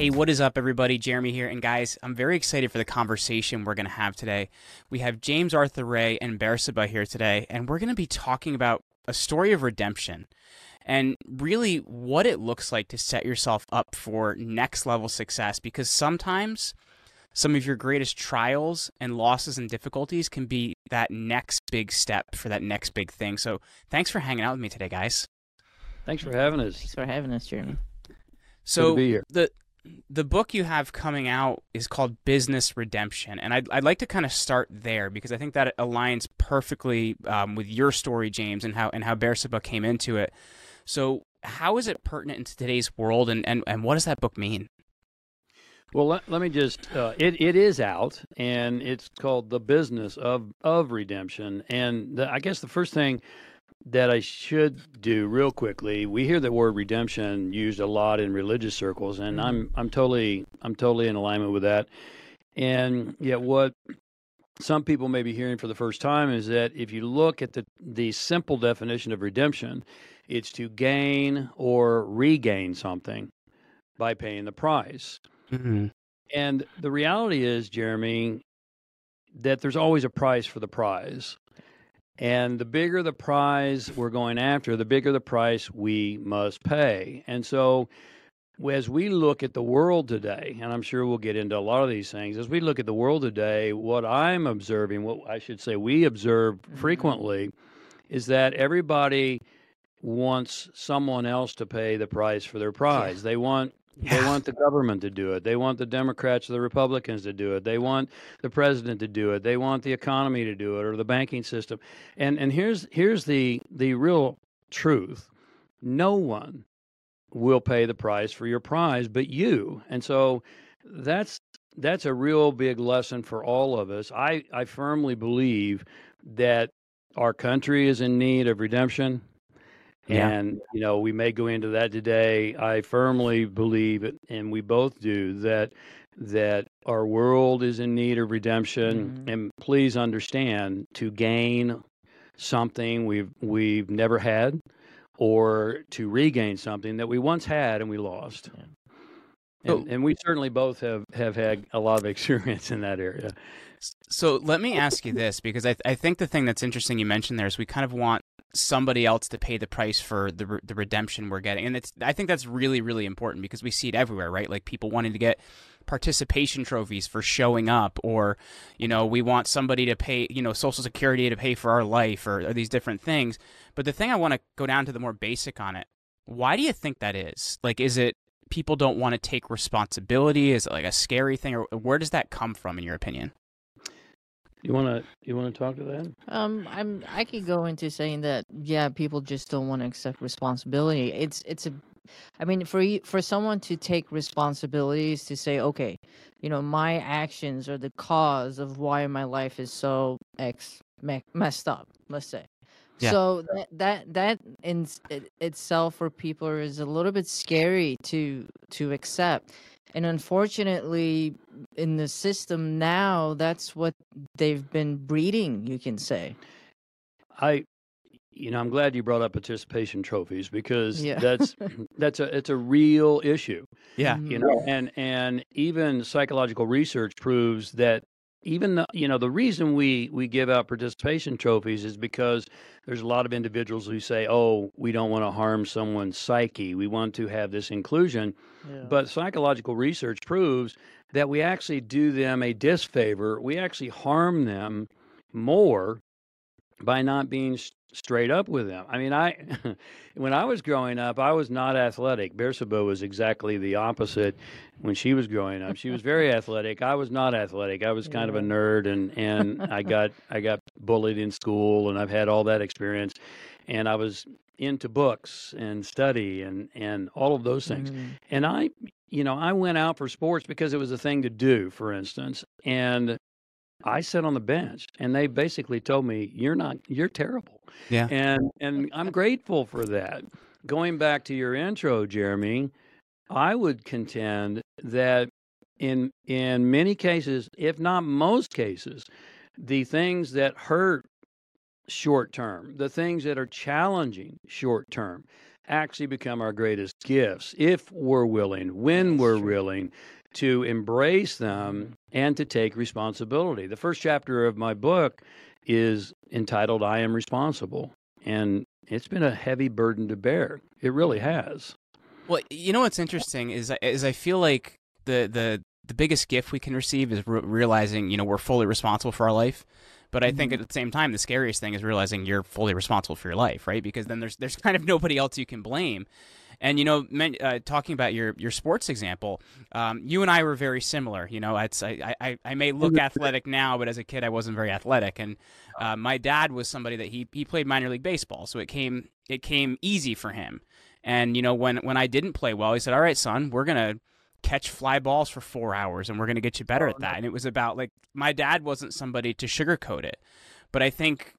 Hey, what is up, everybody? Jeremy here. And guys, I'm very excited for the conversation we're going to have today. We have James Arthur Ray and Bersabeh here today, and we're going to be talking about a story of redemption and really what it looks like to set yourself up for next level success because sometimes some of your greatest trials and losses and difficulties can be that next big step for that next big thing. So, thanks for hanging out with me today, guys. Thanks for having us. Thanks for having us, Jeremy. So, be here. the the book you have coming out is called Business Redemption, and I'd, I'd like to kind of start there because I think that aligns perfectly um, with your story, James, and how and how Bersabeh came into it. So, how is it pertinent into today's world, and, and, and what does that book mean? Well, let, let me just, uh, it, it is out, and it's called The Business of, of Redemption. And the, I guess the first thing that I should do real quickly. We hear the word redemption used a lot in religious circles, and mm-hmm. I'm I'm totally I'm totally in alignment with that. And yet, what some people may be hearing for the first time is that if you look at the the simple definition of redemption, it's to gain or regain something by paying the price. Mm-hmm. And the reality is, Jeremy, that there's always a price for the prize. And the bigger the prize we're going after, the bigger the price we must pay. And so, as we look at the world today, and I'm sure we'll get into a lot of these things, as we look at the world today, what I'm observing, what I should say we observe mm-hmm. frequently, is that everybody wants someone else to pay the price for their prize. Yeah. They want yeah. They want the government to do it. They want the Democrats or the Republicans to do it. They want the president to do it. They want the economy to do it or the banking system. And and here's here's the the real truth. No one will pay the price for your prize but you. And so that's that's a real big lesson for all of us. I, I firmly believe that our country is in need of redemption. Yeah. And, you know, we may go into that today. I firmly believe, and we both do, that that our world is in need of redemption. Mm-hmm. And please understand to gain something we've we've never had or to regain something that we once had and we lost. Yeah. And, and, we certainly both have, have had a lot of experience in that area. So let me ask you this, because I, th- I think the thing that's interesting you mentioned there is we kind of want somebody else to pay the price for the re- the redemption we're getting, and it's I think that's really really important because we see it everywhere, right? Like people wanting to get participation trophies for showing up, or you know we want somebody to pay you know Social Security to pay for our life, or, or these different things. But the thing I want to go down to the more basic on it. Why do you think that is? Like, is it people don't want to take responsibility? Is it like a scary thing, or where does that come from, in your opinion? You want to you want to talk to that? Um, I'm I could go into saying that yeah, people just don't want to accept responsibility. It's it's a, I mean, for for someone to take responsibilities to say, okay, you know, my actions are the cause of why my life is so ex me- messed up. Let's say. Yeah. So that that that in it, itself for people is a little bit scary to to accept and unfortunately in the system now that's what they've been breeding you can say. I you know i'm glad you brought up participation trophies because yeah. that's that's a it's a real issue. Yeah. You mm-hmm. know and and even psychological research proves that even the you know the reason we we give out participation trophies is because there's a lot of individuals who say oh we don't want to harm someone's psyche. We want to have this inclusion. Yeah. but psychological research proves that we actually do them a disfavor. We actually harm them more by not being straight up with them. I mean, I when I was growing up, I was not athletic. Bersabeh was exactly the opposite when she was growing up. She was very athletic. I was not athletic. I was kind of a nerd and and I got I got bullied in school and I've had all that experience and I was into books and study and and all of those things. Mm-hmm. And I you know, I went out for sports because it was a thing to do, for instance. And I sat on the bench and they basically told me, You're not you're terrible. Yeah. And and I'm grateful for that. Going back to your intro, Jeremy, I would contend that in in many cases, if not most cases, the things that hurt short term, the things that are challenging short term, actually become our greatest gifts if we're willing, when That's we're true. willing to embrace them and to take responsibility. The first chapter of my book is entitled I Am Responsible. And it's been a heavy burden to bear. It really has. Well, you know what's interesting is is I feel like the the the biggest gift we can receive is re- realizing you know we're fully responsible for our life. But I think mm-hmm. at the same time, the scariest thing is realizing you're fully responsible for your life, right? Because then there's there's kind of nobody else you can blame. And you know, men, uh, talking about your your sports example, um, you and I were very similar. You know, it's I, I, I may look athletic now, but as a kid, I wasn't very athletic. And uh, my dad was somebody that he he played minor league baseball, so it came it came easy for him. And you know, when when I didn't play well, he said, "All right, son, we're gonna catch fly balls for four hours, and we're gonna get you better at that." And it was about like my dad wasn't somebody to sugarcoat it, but I think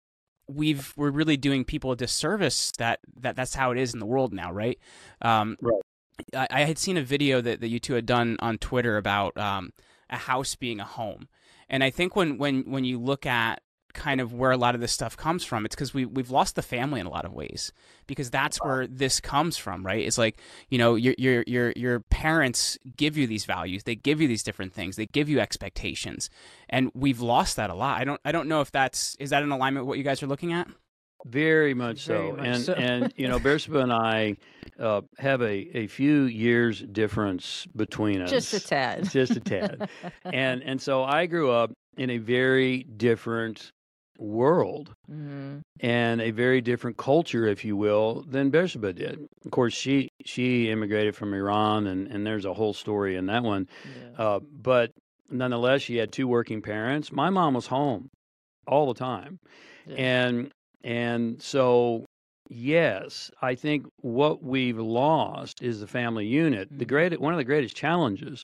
we've we're really doing people a disservice that, that that's how it is in the world now, right? Um, Right. I, I had seen a video that, that you two had done on Twitter about um, a house being a home, and I think when when when you look at kind of where a lot of this stuff comes from, it's because we we've lost the family in a lot of ways because that's where this comes from, right? It's like you know your your your your parents give you these values, they give you these different things, they give you expectations, and we've lost that a lot. I don't I don't know if that's is that in alignment with what you guys are looking at? Very much Very so. much and so. and you know, Bersabeh and I uh, have a, a few years difference between us. Just a tad. Just a tad. and and so I grew up in a very different world hmm and a very different culture, if you will, than Bersabeh did. Of course, she she immigrated from Iran, and and there's a whole story in that one. Yeah. Uh, but nonetheless, she had two working parents. My mom was home all the time, Yeah. and and so yes, I think what we've lost is the family unit. The Mhm. great one of the greatest challenges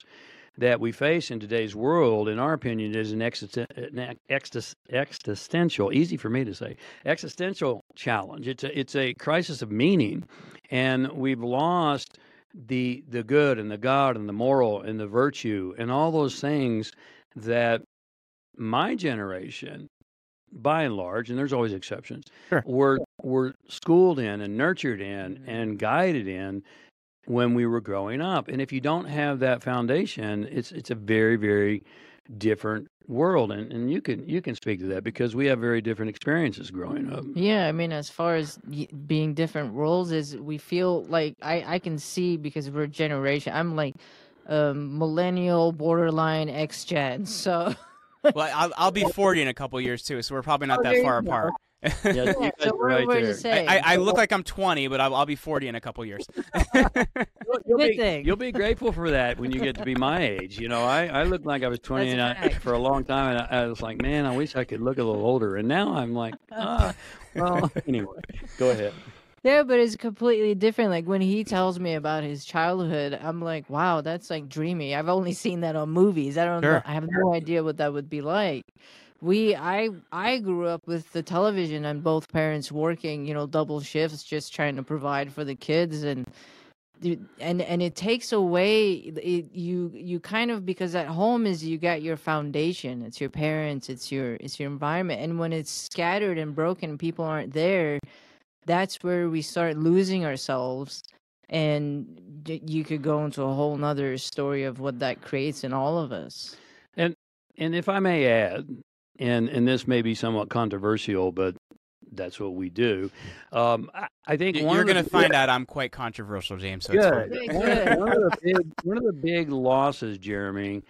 that we face in today's world, in our opinion, is an, existen- an exis- existential, easy for me to say, existential challenge. It's a, it's a crisis of meaning, and we've lost the the good and the God and the moral and the virtue and all those things that my generation, by and large, and there's always exceptions, Sure. were were schooled in and nurtured in and guided in when we were growing up. And if you don't have that foundation, it's it's a very very different world. And and you can you can speak to that because we have very different experiences growing up. Yeah, I mean, as far as being different roles, is we feel like I I can see because we're a generation. I'm like um millennial, borderline, X gen. So Well, I'll, I'll be 40 in a couple years too, so we're probably not Oh, that there you far go. apart. Yes, yeah, you guys so are we're, right there. the. I, I look like I'm 20, but I'll, I'll be 40 in a couple years. You'll, you'll Good be, thing. you'll be grateful for that when you get to be my age. You know, I, I looked like I was 20 and That's a I, fact. for a long time, and I, I was like, man, I wish I could look a little older. And now I'm like, ah, well, anyway, go ahead. Yeah, but it's completely different. Like when he tells me about his childhood, I'm like, wow, that's like dreamy. I've only seen that on movies. I don't know. I have no idea what that would be like. We I I grew up with the television and both parents working, you know, double shifts just trying to provide for the kids and and and it takes away it, you you kind of because at home is you got your foundation it's your parents it's your it's your environment and when it's scattered and broken people aren't there that's where we start losing ourselves and you could go into a whole nother story of what that creates in all of us. And And if I may add, and and this may be somewhat controversial, but that's what we do. Um, I, I think one You're going to find out I'm quite controversial, James. So it's Good. fine. Very One, one of the big, one of the big losses, Jeremy,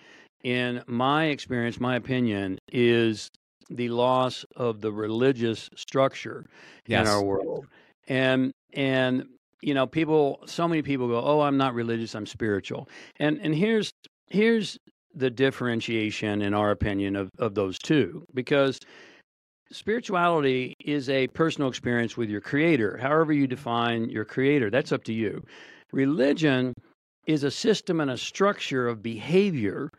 in my experience, my opinion, is the loss of the religious structure Yes. in our world. And and you know, people so many people go, "Oh, I'm not religious, I'm spiritual." And and here's here's the differentiation in our opinion of of those two because spirituality is a personal experience with your creator however you define your creator that's up to you religion is a system and a structure of behavior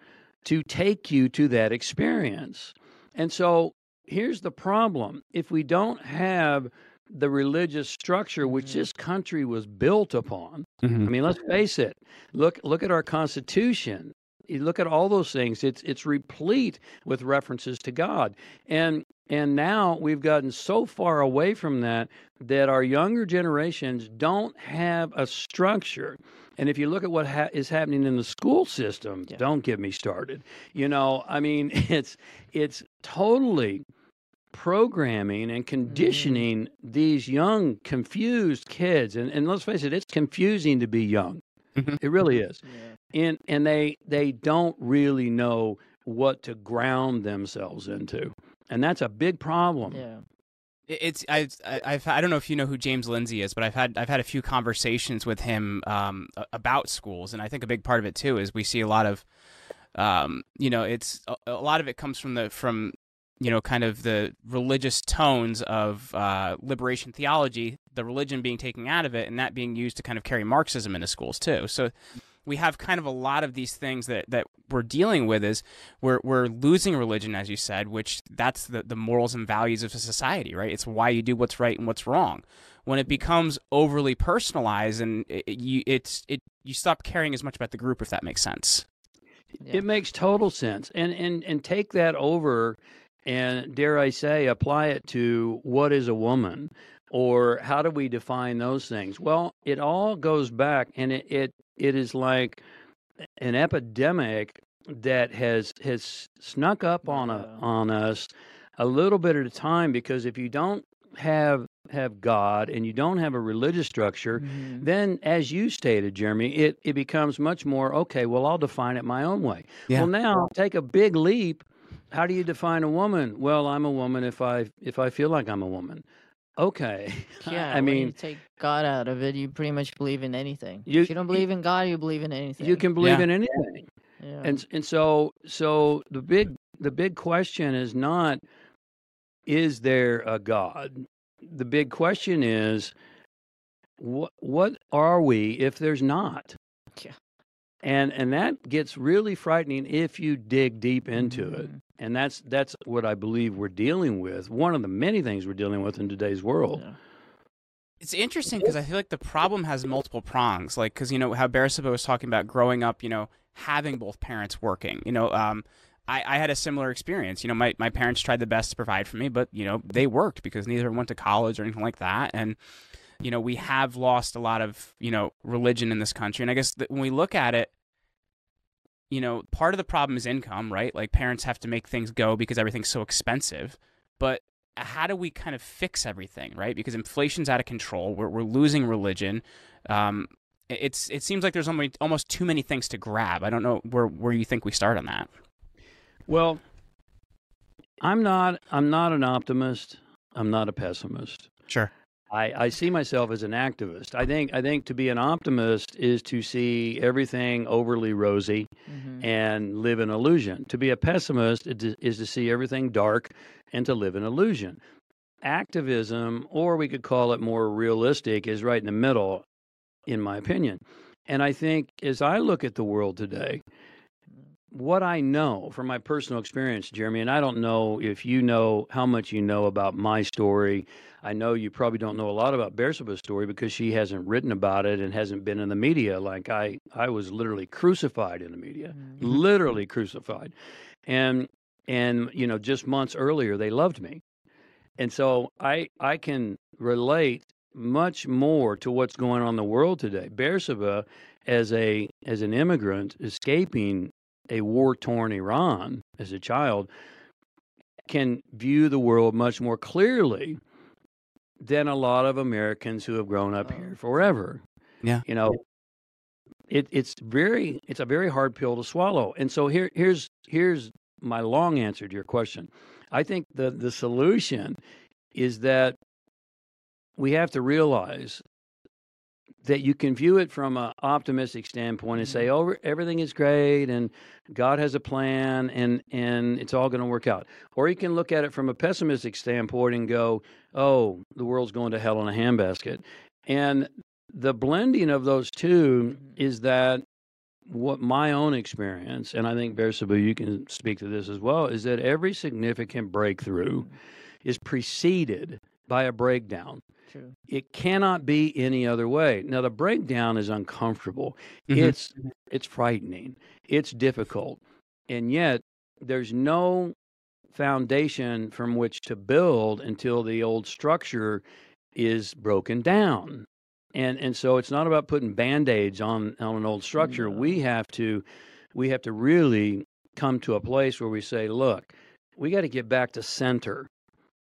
to take you to that experience and so here's the problem if we don't have the religious structure which Mhm. this country was built upon Mhm. I mean, let's face it. Look, look at our Constitution. You look at all those things. It's it's replete with references to God. And And now we've gotten so far away from that that our younger generations don't have a structure. And if you look at what ha- is happening in the school system, Yeah. don't get me started. You know, I mean, it's it's totally programming and mm. conditioning these young confused kids and, and let's face it it's confusing to be young it really is Yeah. And and they they don't really know what to ground themselves into and that's a big problem Yeah. It's I I- I've I don't know if you know who James Lindsay is, but I've had I've had a few conversations with him um, about schools, and I think a big part of it too is we see a lot of, um, you know, it's a, a lot of it comes from the from you know kind of the religious tones of uh, liberation theology, the religion being taken out of it, and that being used to kind of carry Marxism into schools too. So we have kind of a lot of these things that, that we're dealing with is we're, we're losing religion, as you said, which that's the, the morals and values of a society, right? It's why you do what's right and what's wrong. When it becomes overly personalized and it, it- you, it's, it, you stop caring as much about the group, if that makes sense. Yeah. It makes total sense. And and and take that over and dare I say apply it to what is a woman or how do we define those things? Well, it all goes back and it it, it is like an epidemic that has has snuck up on a, on us a little bit at a time because if you don't have have God and you don't have a religious structure, Mhm. then as you stated jeremy it, it becomes much more okay well i'll define it my own way. Yeah. well now take a big leap. How do you define a woman? Well i'm a woman if i if i feel like i'm a woman okay Yeah, i when mean you take God out of it, you pretty much believe in anything. You- if you don't believe in God, you believe in anything. you can believe Yeah. in anything Yeah. and and so so the big the big question is not is there a god the big question is what what are we if there's not Yeah. and and that gets really frightening if you dig deep into it Mhm. And that's that's what i believe we're dealing with one of the many things we're dealing with in today's world Yeah. It's interesting because I feel like the problem has multiple prongs. Like, because, you know, how Bersabeh was talking about growing up, you know, having both parents working. You know, um, I, I had a similar experience. You know, my, my parents tried the best to provide for me, but, you know, they worked because neither went to college or anything like that. And, you know, we have lost a lot of, you know, religion in this country. And I guess that when we look at it, you know, part of the problem is income, right? Like parents have to make things go because everything's so expensive. But how do we kind of fix everything, right? Because inflation's out of control. We're, we're losing religion. Um, it- it's it seems like there's almost almost too many things to grab. I don't know where where you think we start on that. well i'm not i'm not an optimist i'm not a pessimist Sure. I, I see myself as an activist. I think I think to be an optimist is to see everything overly rosy Mhm. and live in illusion. To be a pessimist is to see everything dark and to live in illusion. Activism, or we could call it more realistic, is right in the middle, in my opinion. And I think as I look at the world today, what I know from my personal experience, Jeremy, and I don't know if you know how much you know about my story. I know you probably don't know a lot about Bersabeh's story because she hasn't written about it and hasn't been in the media. Like I, I was literally crucified in the media, Mhm. literally crucified, and and you know just months earlier they loved me, and so I I can relate much more to what's going on in the world today. Bersabeh, as a as an immigrant escaping a war torn Iran as a child, can view the world much more clearly than a lot of Americans who have grown up here oh. forever. Yeah. You know, it, it's very it's a very hard pill to swallow. And so here here's here's my long answer to your question. I think the the solution is that we have to realize that you can view it from an optimistic standpoint and say, mm-hmm. "Oh, everything is great, and God has a plan, and and it's all going to work out." Or you can look at it from a pessimistic standpoint and go, "Oh, the world's going to hell in a handbasket." And the blending of those two mm-hmm. is that what my own experience, and I think Bersabeh, you can speak to this as well, is that every significant breakthrough mm-hmm. is preceded by a breakdown. True. It cannot be any other way. Now the breakdown is uncomfortable. Mhm. It's it's frightening. It's difficult. And yet there's no foundation from which to build until the old structure is broken down. And and so it's not about putting band-aids on on an old structure. No. We have to we have to really come to a place where we say, look, we got to get back to center.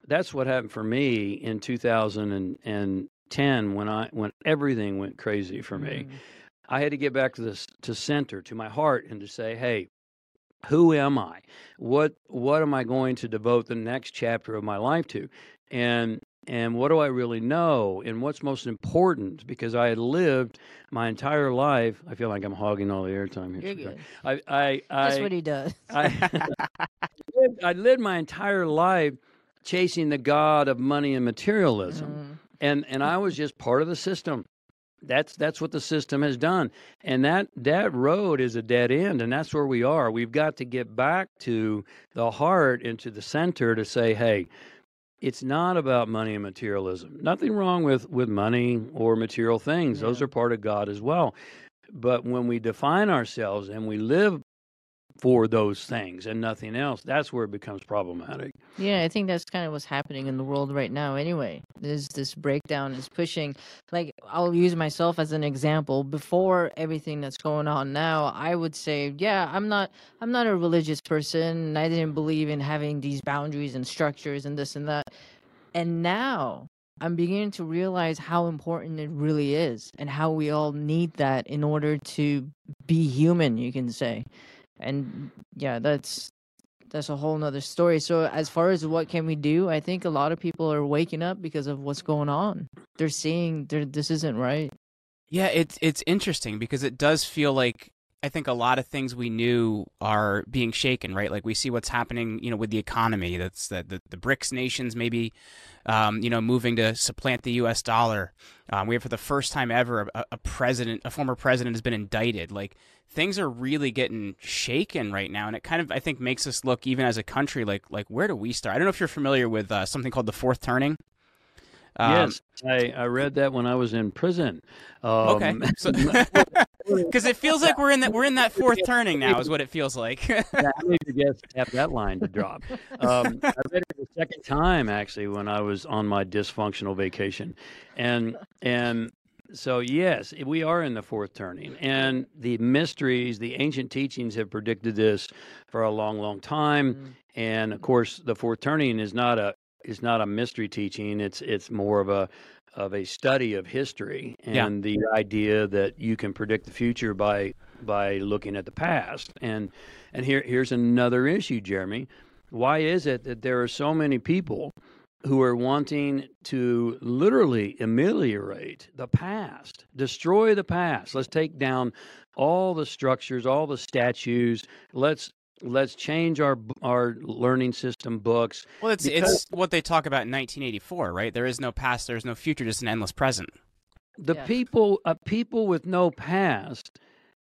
That's what happened for me in 2010 when I when everything went crazy for me. Mm. I had to get back to this to center, to my heart, and to say, "Hey, who am I? What what am I going to devote the next chapter of my life to?" And and what do I really know? And what's most important? Because I had lived my entire life. I feel like I'm hogging all the airtime here. You're good. I I That's what he does. I, lived, I lived my entire life chasing the god of money and materialism Mm. and and I was just part of the system. That's that's what the system has done, and that that road is a dead end, and that's where we are. We've got to get back to the heart and to the center to say, hey. It's not about money and materialism. Nothing wrong with, with money or material things. Those are part of God as well. But when we define ourselves and we live for those things and nothing else, that's where it becomes problematic. Yeah, I think that's kind of what's happening in the world right now. Anyway, there's this breakdown is pushing. Like I'll use myself as an example. Before everything that's going on now, I would say, yeah, I'm not, I'm not a religious person. I didn't believe in having these boundaries and structures and this and that. And now I'm beginning to realize how important it really is, and how we all need that in order to be human. You can say, and yeah, that's that's a whole nother story. So as far as what can we do, I think a lot of people are waking up because of what's going on. They're seeing they're, this isn't right. Yeah, it's it's interesting because it does feel like I think a lot of things we knew are being shaken, right? Like we see what's happening, you know, with the economy. That's the the, the BRICS nations maybe, um, you know, moving to supplant the U.S. dollar. Um, we have for the first time ever a, a president, a former president, has been indicted. Like things are really getting shaken right now, and it kind of I think makes us look even as a country like like where do we start? I don't know if you're familiar with uh, something called the fourth turning. Um, yes, I, I read that when I was in prison. Um, Okay. Because it feels like we're in that we're in that fourth turning now, is what it feels like. yeah, I need to guess have that line to drop. Um, I read it the second time actually when I was on my dysfunctional vacation, and and so yes, we are in the fourth turning, and the mysteries, the ancient teachings have predicted this for a long, long time, and of course, the fourth turning is not a is not a mystery teaching. It's it's more of a of a study of history Yeah. and the idea that you can predict the future by by looking at the past. And and here here's another issue, Jeremy. Why is it that there are so many people who are wanting to literally ameliorate the past, destroy the past? Let's take down all the structures, all the statues. Let's let's change our our learning system books. well, it's Because- it's what they talk about in 1984, right? There is no past, there is no future, just an endless present. The Yeah. people uh, people with no past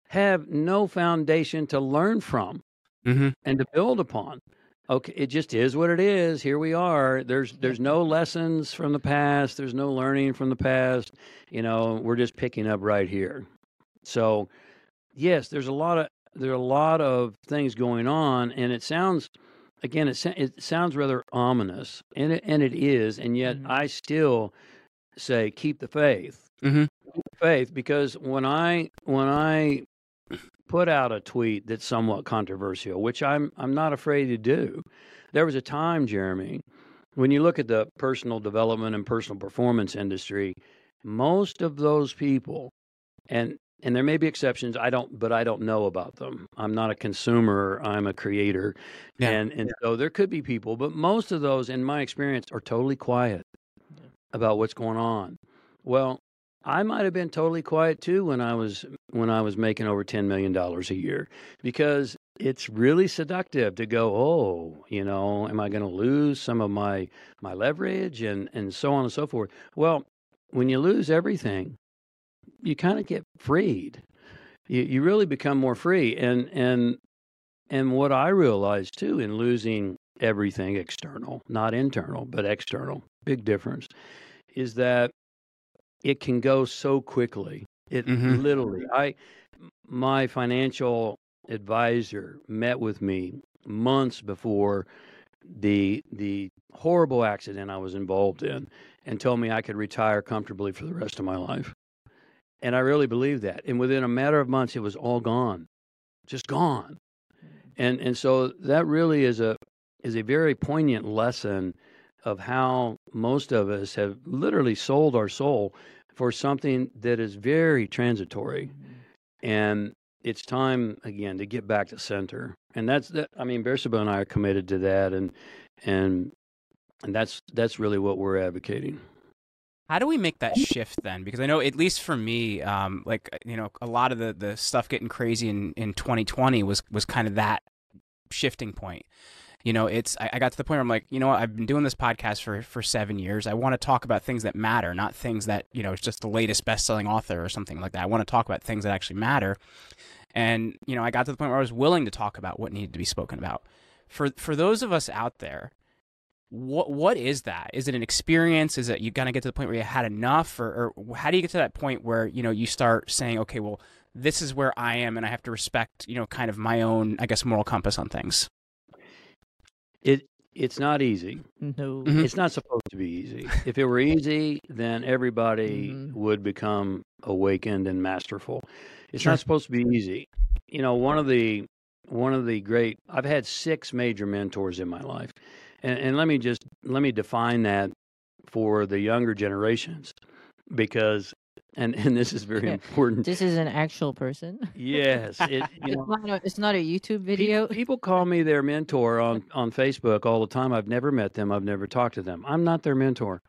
have no foundation to learn from. Mm-hmm. and to build upon. Okay, it just is what it is. Here we are. There's there's no lessons from the past. There's no learning from the past. You know, we're just picking up right here. So, yes, there's a lot of there are a lot of things going on, and it sounds again it it sounds rather ominous, and it and it is, and yet Mhm. I still say keep the faith. Mhm. Keep the faith because when I when I put out a tweet that's somewhat controversial, which I'm I'm not afraid to do. There was a time, Jeremy, when you look at the personal development and personal performance industry, most of those people, and and there may be exceptions, I don't, but I don't know about them. I'm not a consumer. I'm a creator, Yeah. and and so there could be people, but most of those, in my experience, are totally quiet about what's going on. Well, I might have been totally quiet too when I was when I was making over ten million dollars a year because it's really seductive to go, oh, you know, am I going to lose some of my my leverage and and so on and so forth. Well, when you lose everything, you kind of get freed. You you really become more free and and and what I realized too in losing everything external, not internal, but external, big difference, is that it can go so quickly. It Mhm. literally, I, my financial advisor met with me months before the the horrible accident I was involved in and told me I could retire comfortably for the rest of my life. And I really believe that. And within a matter of months, it was all gone, just gone. And and so that really is a is a very poignant lesson of how most of us have literally sold our soul for something that is very transitory. And it's time again to get back to center. And that's that I mean Bersabeh and I are committed to that and and and that's that's really what we're advocating. How do we make that shift then? Because I know, at least for me, um, like you know, a lot of the, the stuff getting crazy in, in 2020 was was kind of that shifting point. You know, it's I, I got to the point where I'm like, you know what, I've been doing this podcast for for seven years. I want to talk about things that matter, not things that you know, it's just the latest best selling author or something like that. I want to talk about things that actually matter. And you know, I got to the point where I was willing to talk about what needed to be spoken about. For for those of us out there what what is that? Is it an experience? Is it you kind of get to the point where you had enough, or, or how do you get to that point where you know you start saying, okay, well, this is where I am, and I have to respect, you know, kind of my own, I guess, moral compass on things. It it's not easy. No. Mhm. It's not supposed to be easy. If it were easy, then everybody Mhm. would become awakened and masterful. It's Sure. not supposed to be easy. You know, one of the one of the great I've had six major mentors in my life. And and let me just let me define that for the younger generations because and and this is very important. This is an actual person. Yes, it you It's know not, a, it's not a YouTube video. People call me their mentor on, on Facebook all the time. I've never met them. I've never talked to them. I'm not their mentor.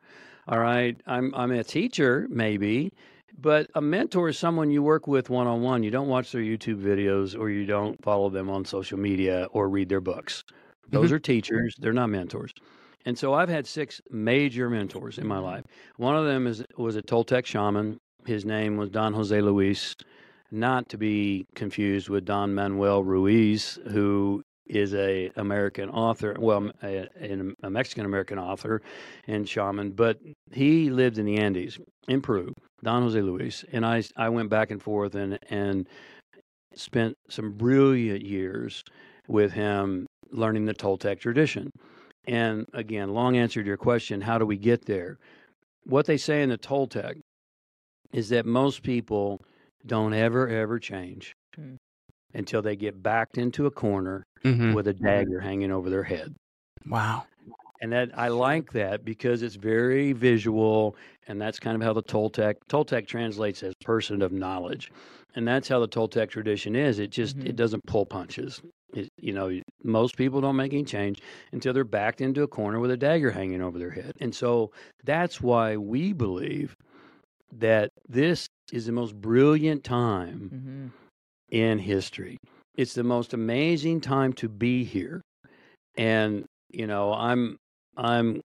All right. I'm I'm a teacher, maybe, but a mentor is someone you work with one on one. You don't watch their YouTube videos or you don't follow them on social media or read their books. Mm-hmm. Those are teachers. They're not mentors. And so I've had six major mentors in my life. One of them is was a Toltec shaman. His name was Don Jose Luis, not to be confused with Don Manuel Ruiz, who is a American author, well, a, a, a Mexican American author and shaman, but he lived in the Andes in Peru. Don Jose Luis and I I went back and forth and and spent some brilliant years with him learning the Toltec tradition. And again, long answer to your question, how do we get there? What they say in the Toltec is that most people don't ever, ever change Hmm. until they get backed into a corner Mm-hmm. with a dagger hanging over their head. Wow. And that I like that because it's very visual, and that's kind of how the Toltec Toltec translates as person of knowledge, and that's how the Toltec tradition is. It just Mhm. it doesn't pull punches. It, you know, most people don't make any change until they're backed into a corner with a dagger hanging over their head, and so that's why we believe that this is the most brilliant time hmm in history. It's the most amazing time to be here. And, you know, I'm I'm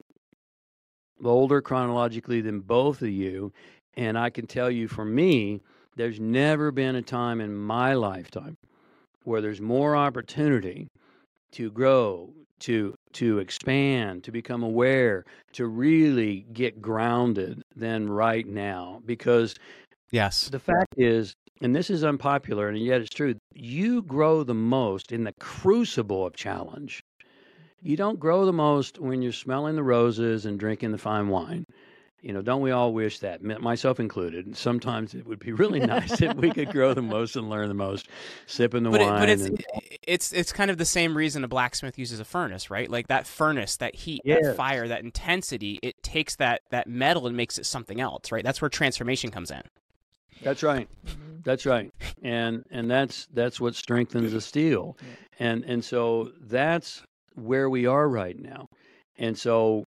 older chronologically than both of you, and I can tell you for me, there's never been a time in my lifetime where there's more opportunity to grow, to to expand, to become aware, to really get grounded than right now because Yes. the fact is, and this is unpopular, and yet it's true, you grow the most in the crucible of challenge. You don't grow the most when you're smelling the roses and drinking the fine wine. You know, don't we all wish that, myself included? Sometimes it would be really nice if we could grow the most and learn the most, sipping the But, it, wine. but it's and- it's it's kind of the same reason a blacksmith uses a furnace, right? Like that furnace, that heat, Yes. that fire, that intensity, it takes that that metal and makes it something else, right? That's where transformation comes in. That's right. That's right. And and that's that's what strengthens the steel. And and so that's where we are right now. And so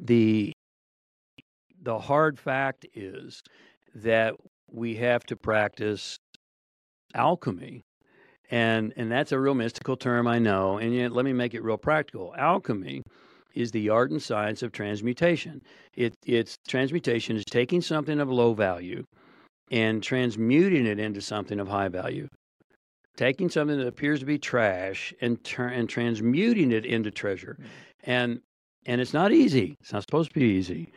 the the hard fact is that we have to practice alchemy. And and that's a real mystical term I know, and yet let me make it real practical. Alchemy is the art and science of transmutation. It it's transmutation is taking something of low value and transmuting it into something of high value. Taking something that appears to be trash and and transmuting it into treasure. Mm. And and it's not easy. It's not supposed to be easy.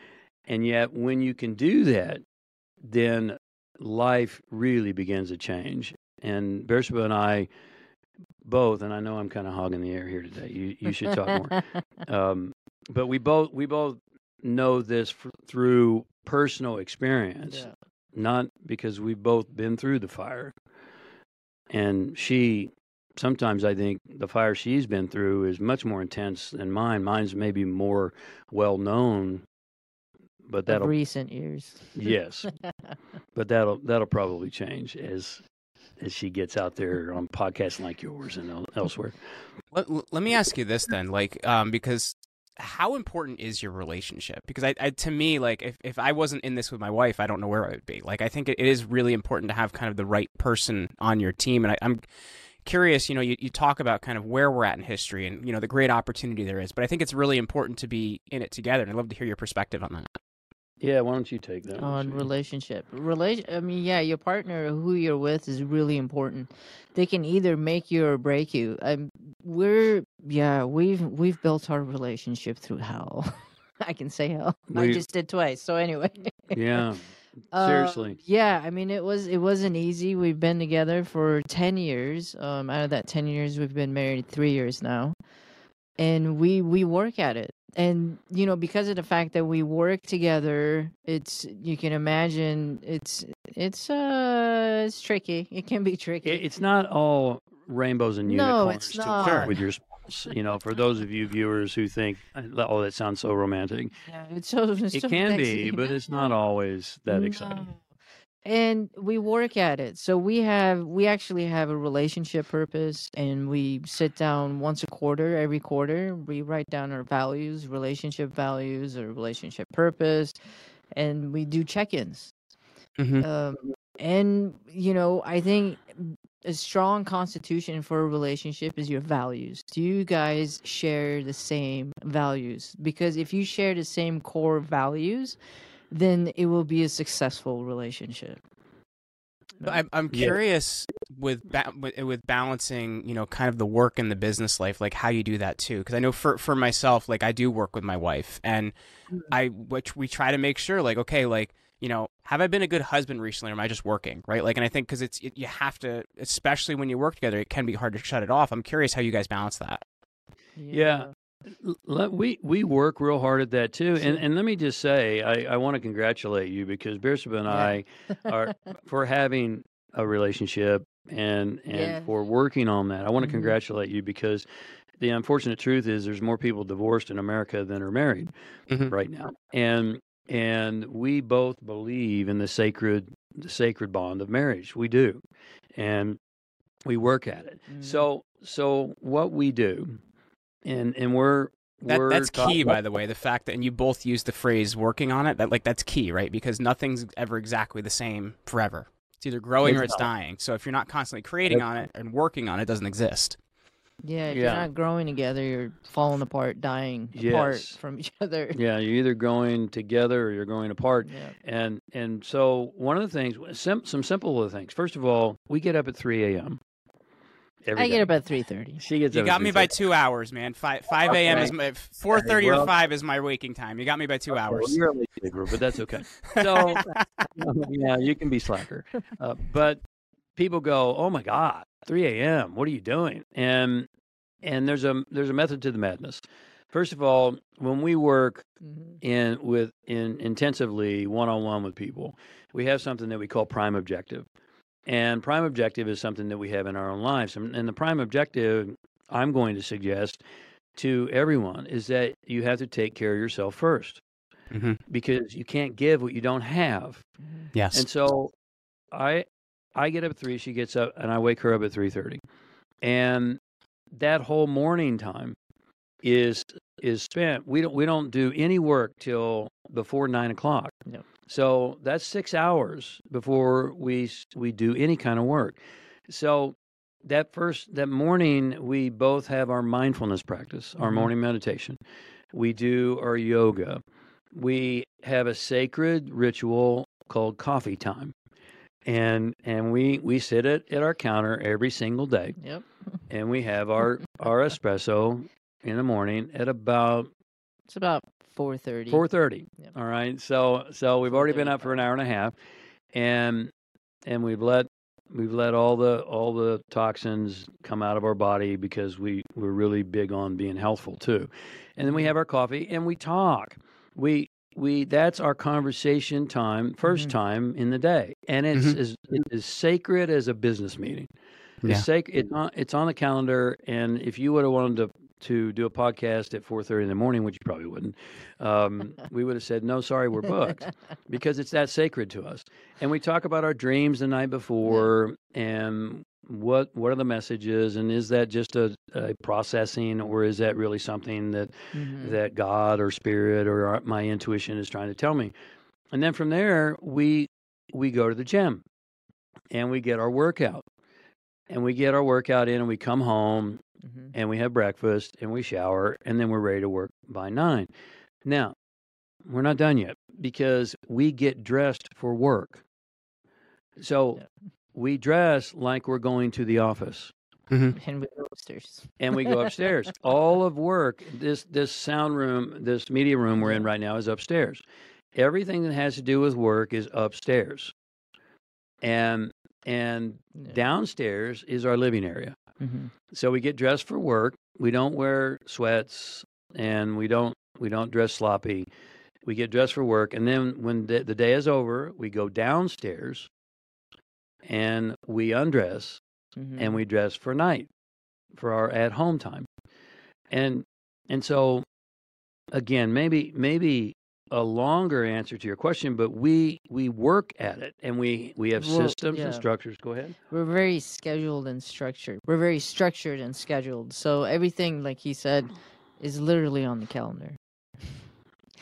And yet when you can do that, then life really begins to change. And Bersabeh and I both, and I know I'm kind of hogging the air here today. You you should talk more. Um, but we both we both know this f- through personal experience, Yeah. not because we've both been through the fire. And she, sometimes I think the fire she's been through is much more intense than mine. Mine's maybe more well known, but that'll recent years. yes, but that'll that'll probably change as as she gets out there on podcasts like yours and elsewhere. Let, let me ask you this then, like, um, because how important is your relationship? Because I, I, to me, like, if, if I wasn't in this with my wife, I don't know where I would be. Like, I think it, it is really important to have kind of the right person on your team. And I, I'm curious, you know, you, you talk about kind of where we're at in history and, you know, the great opportunity there is. But I think it's really important to be in it together. And I'd love to hear your perspective on that. Yeah, why don't you take that? on relationship. Relation i mean yeah your partner who you're with is really important. They can either make you or break you. Um, we're yeah we've we've built our relationship through hell. I can say hell. I just did twice so anyway. Yeah, Um, seriously. yeah i mean it was it wasn't easy. We've been together for 10 years. Um out of that 10 years we've been married three years now. And we we work at it and you know because of the fact that we work together it's you can imagine it's it's uh it's tricky it can be tricky It, it's not all rainbows and No, unicorns it's to not. Sure. with your spouse. You know, for those of you viewers who think, "Oh, that sounds so romantic," yeah, it's so it's it so can be, but it's not always that No. exciting. And we work at it. So we have we actually have a relationship purpose and we sit down once a quarter every quarter. We write down our values relationship values or relationship purpose and we do check-ins. Mm-hmm. um, and you know i think a strong constitution for a relationship is your values. Do you guys share the same values? Because if you share the same core values then it will be a successful relationship I'm I'm Yeah. curious with, ba- with with balancing, you know, kind of the work and the business life, like how you do that too. Because I know for for myself, like I do work with my wife, and mm. I which we try to make sure, like, okay, like you know, have I been a good husband recently, or am I just working, right? Like, and I think because it's it, you have to, especially when you work together, it can be hard to shut it off. I'm curious how you guys balance that. Yeah. L- Let, we we work real hard at that too, and and let me just say, I, I want to congratulate you because Bersabeh and I are for having a relationship and and Yeah. for working on that. I want to Mhm. congratulate you because the unfortunate truth is there's more people divorced in America than are married Mhm. right now, and and we both believe in the sacred the sacred bond of marriage. We do, and we work at it. Mhm. So so what we do, and and we're That, we're that's talk- key, by the way. The fact that and you both use the phrase "working on it," that like that's key, right? Because nothing's ever exactly the same forever. It's either growing It's or it's not. dying. So if you're not constantly creating on it and working on it, it doesn't exist. yeah if Yeah. you're not growing together you're falling apart dying apart from each other Yeah, you're either going together or you're going apart. yeah And and so one of the things, sim, some simple little things. First of all, we get up at 3 a.m. every i get day. up at 3.30 She gets You got me by two hours, man. Five five a.m. is my four thirty well- or five is my waking time. You got me by two Well, hours. you're a late sleeper, but that's okay. So yeah, you can be slacker. Uh, but people go, "Oh my God, 3 a.m. What are you doing?" And and there's a there's a method to the madness. First of all, when we work Mhm. in with in intensively one on one with people, we have something that we call prime objective. And prime objective is something that we have in our own lives. And, and the prime objective I'm going to suggest to everyone is that you have to take care of yourself first Mhm. because you can't give what you don't have. Mhm. Yes. And so I I get up at 3, she gets up and I wake her up at 3:30. And that whole morning time is is spent. We don't we don't do any work till before nine o'clock. So that's six hours before we we do any kind of work. So that first that morning we both have our mindfulness practice, our Mhm. morning meditation. We do our yoga. We have a sacred ritual called coffee time. And and we we sit at, at our counter every single day yep and we have our our espresso in the morning at about it's about 4.30 four thirty. Yep. All right. So so we've already been up for an hour and a half, and and we've let we've let all the all the toxins come out of our body because we we're really big on being healthful too. And then we have our coffee and we talk. We we that's our conversation time 1st Mhm. time in the day and it's Mhm. as is sacred as a business meeting Yeah. it's sacred it's on it's on the calendar and if you would have wanted to to do a podcast at 4.30 in the morning which you probably wouldn't um, we would have said no sorry we're booked because it's that sacred to us and we talk about our dreams the night before and what what are the messages and is that just a, a processing or is that really something that Mhm. that God or spirit or my intuition is trying to tell me. And then from there, we we go to the gym and we get our workout. And we get our workout in and we come home Mhm. and we have breakfast and we shower and then we're ready to work by 9. Now, we're not done yet because we get dressed for work. So Yeah. we dress like we're going to the office Mhm. And with roasters. and we go upstairs. All of work, this this sound room, this media room we're in right now is upstairs. Everything that has to do with work is upstairs, and and Yeah. downstairs is our living area. Mhm. So we get dressed for work. We don't wear sweats, and we don't we don't dress sloppy. We get dressed for work, and then when the, the day is over, we go downstairs, and we undress, Mhm. and we dress for night for our at home time and and so again maybe maybe a longer answer to your question but we we work at it and we we have Well, systems and structures go ahead We're very scheduled and structured. We're very structured and scheduled. So everything, like he said, is literally on the calendar.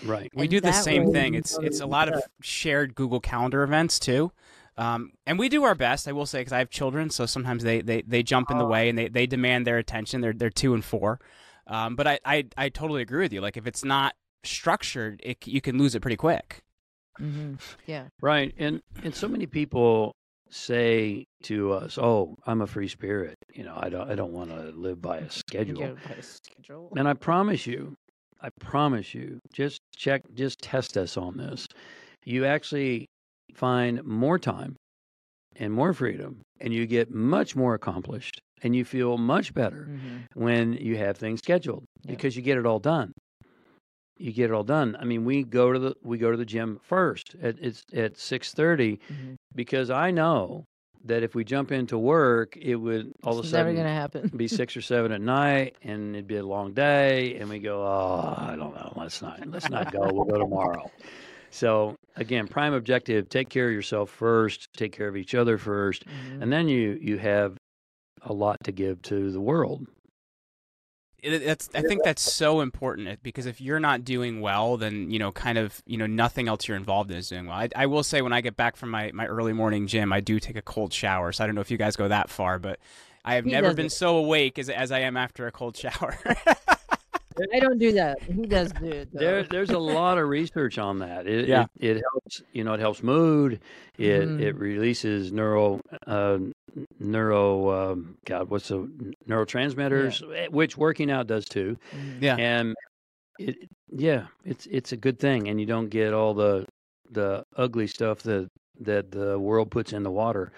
right We do the same way thing. It's it's a lot of shared Google Calendar events too, um, and we do our best. I will say because I have children, so sometimes they, they, they jump in the way and they, they demand their attention. They're they're two and four, um, but I, I I totally agree with you. Like if it's not structured, it, you can lose it pretty quick. Mm-hmm. Yeah. right and and so many people say to us oh i'm a free spirit you know i don't i don't want to live by a schedule Go by schedule. And I promise you, I promise you, just check, just test us on this. You actually find more time and more freedom, and you get much more accomplished, and you feel much better Mhm. when you have things scheduled Yep. because you get it all done. You get it all done. I mean, we go to the we go to the gym first at it's at six thirty Mhm. because I know that if we jump into work, it would all of a sudden never gonna happen. be six or seven at night and it'd be a long day and we go oh i don't know let's not let's not go we'll go tomorrow so again prime objective take care of yourself first take care of each other 1st Mhm. and then you you have a lot to give to the world It, that's I think that's so important because if you're not doing well, then you know, kind of, you know, nothing else you're involved in is doing well. I, I will say when I get back from my, my early morning gym, I do take a cold shower. So I don't know if you guys go that far, but I have He never been it. so awake as as I am after a cold shower. I don't do that. He does do it. Though. there there's a lot of research on that it, Yeah. it, it helps you know it helps mood it Mhm. it releases neuro uh, neuro um, god what's the neurotransmitters eh, which working out does too Mhm. yeah. and it yeah it's it's a good thing and you don't get all the the ugly stuff that that the world puts in the water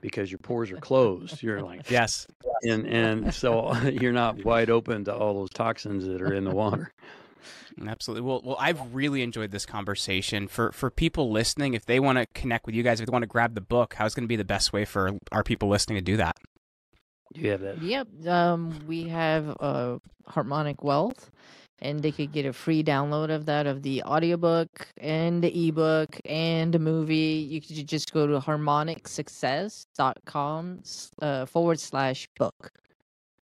because your pores are closed you're like Yes. and and so you're not wide open to all those toxins that are in the water Absolutely. Well, well, I've really enjoyed this conversation. For for people listening, if they want to connect with you guys, if they want to grab the book, how's going to be the best way for our people listening to do that? Do you have that Yep. Um, we have uh, Harmonic Wealth, and they could get a free download of that of the audiobook and the ebook and the movie. You could just go to harmonicsuccess.com uh, forward slash book.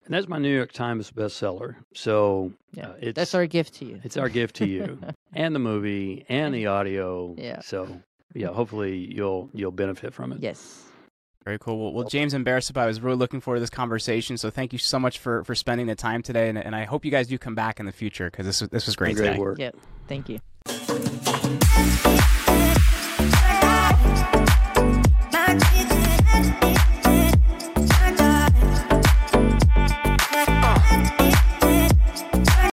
And that's my new york times bestseller so Yeah, uh, it's That's our gift to you. it's our gift to you and the movie and the audio Yeah. so yeah hopefully you'll you'll benefit from it yes. Very cool. Well, well James and Bersabeh, I was really looking forward to this conversation. So thank you so much for for spending the time today, and, and I hope you guys do come back in the future because this was this was great great today. work Yep. Thank you.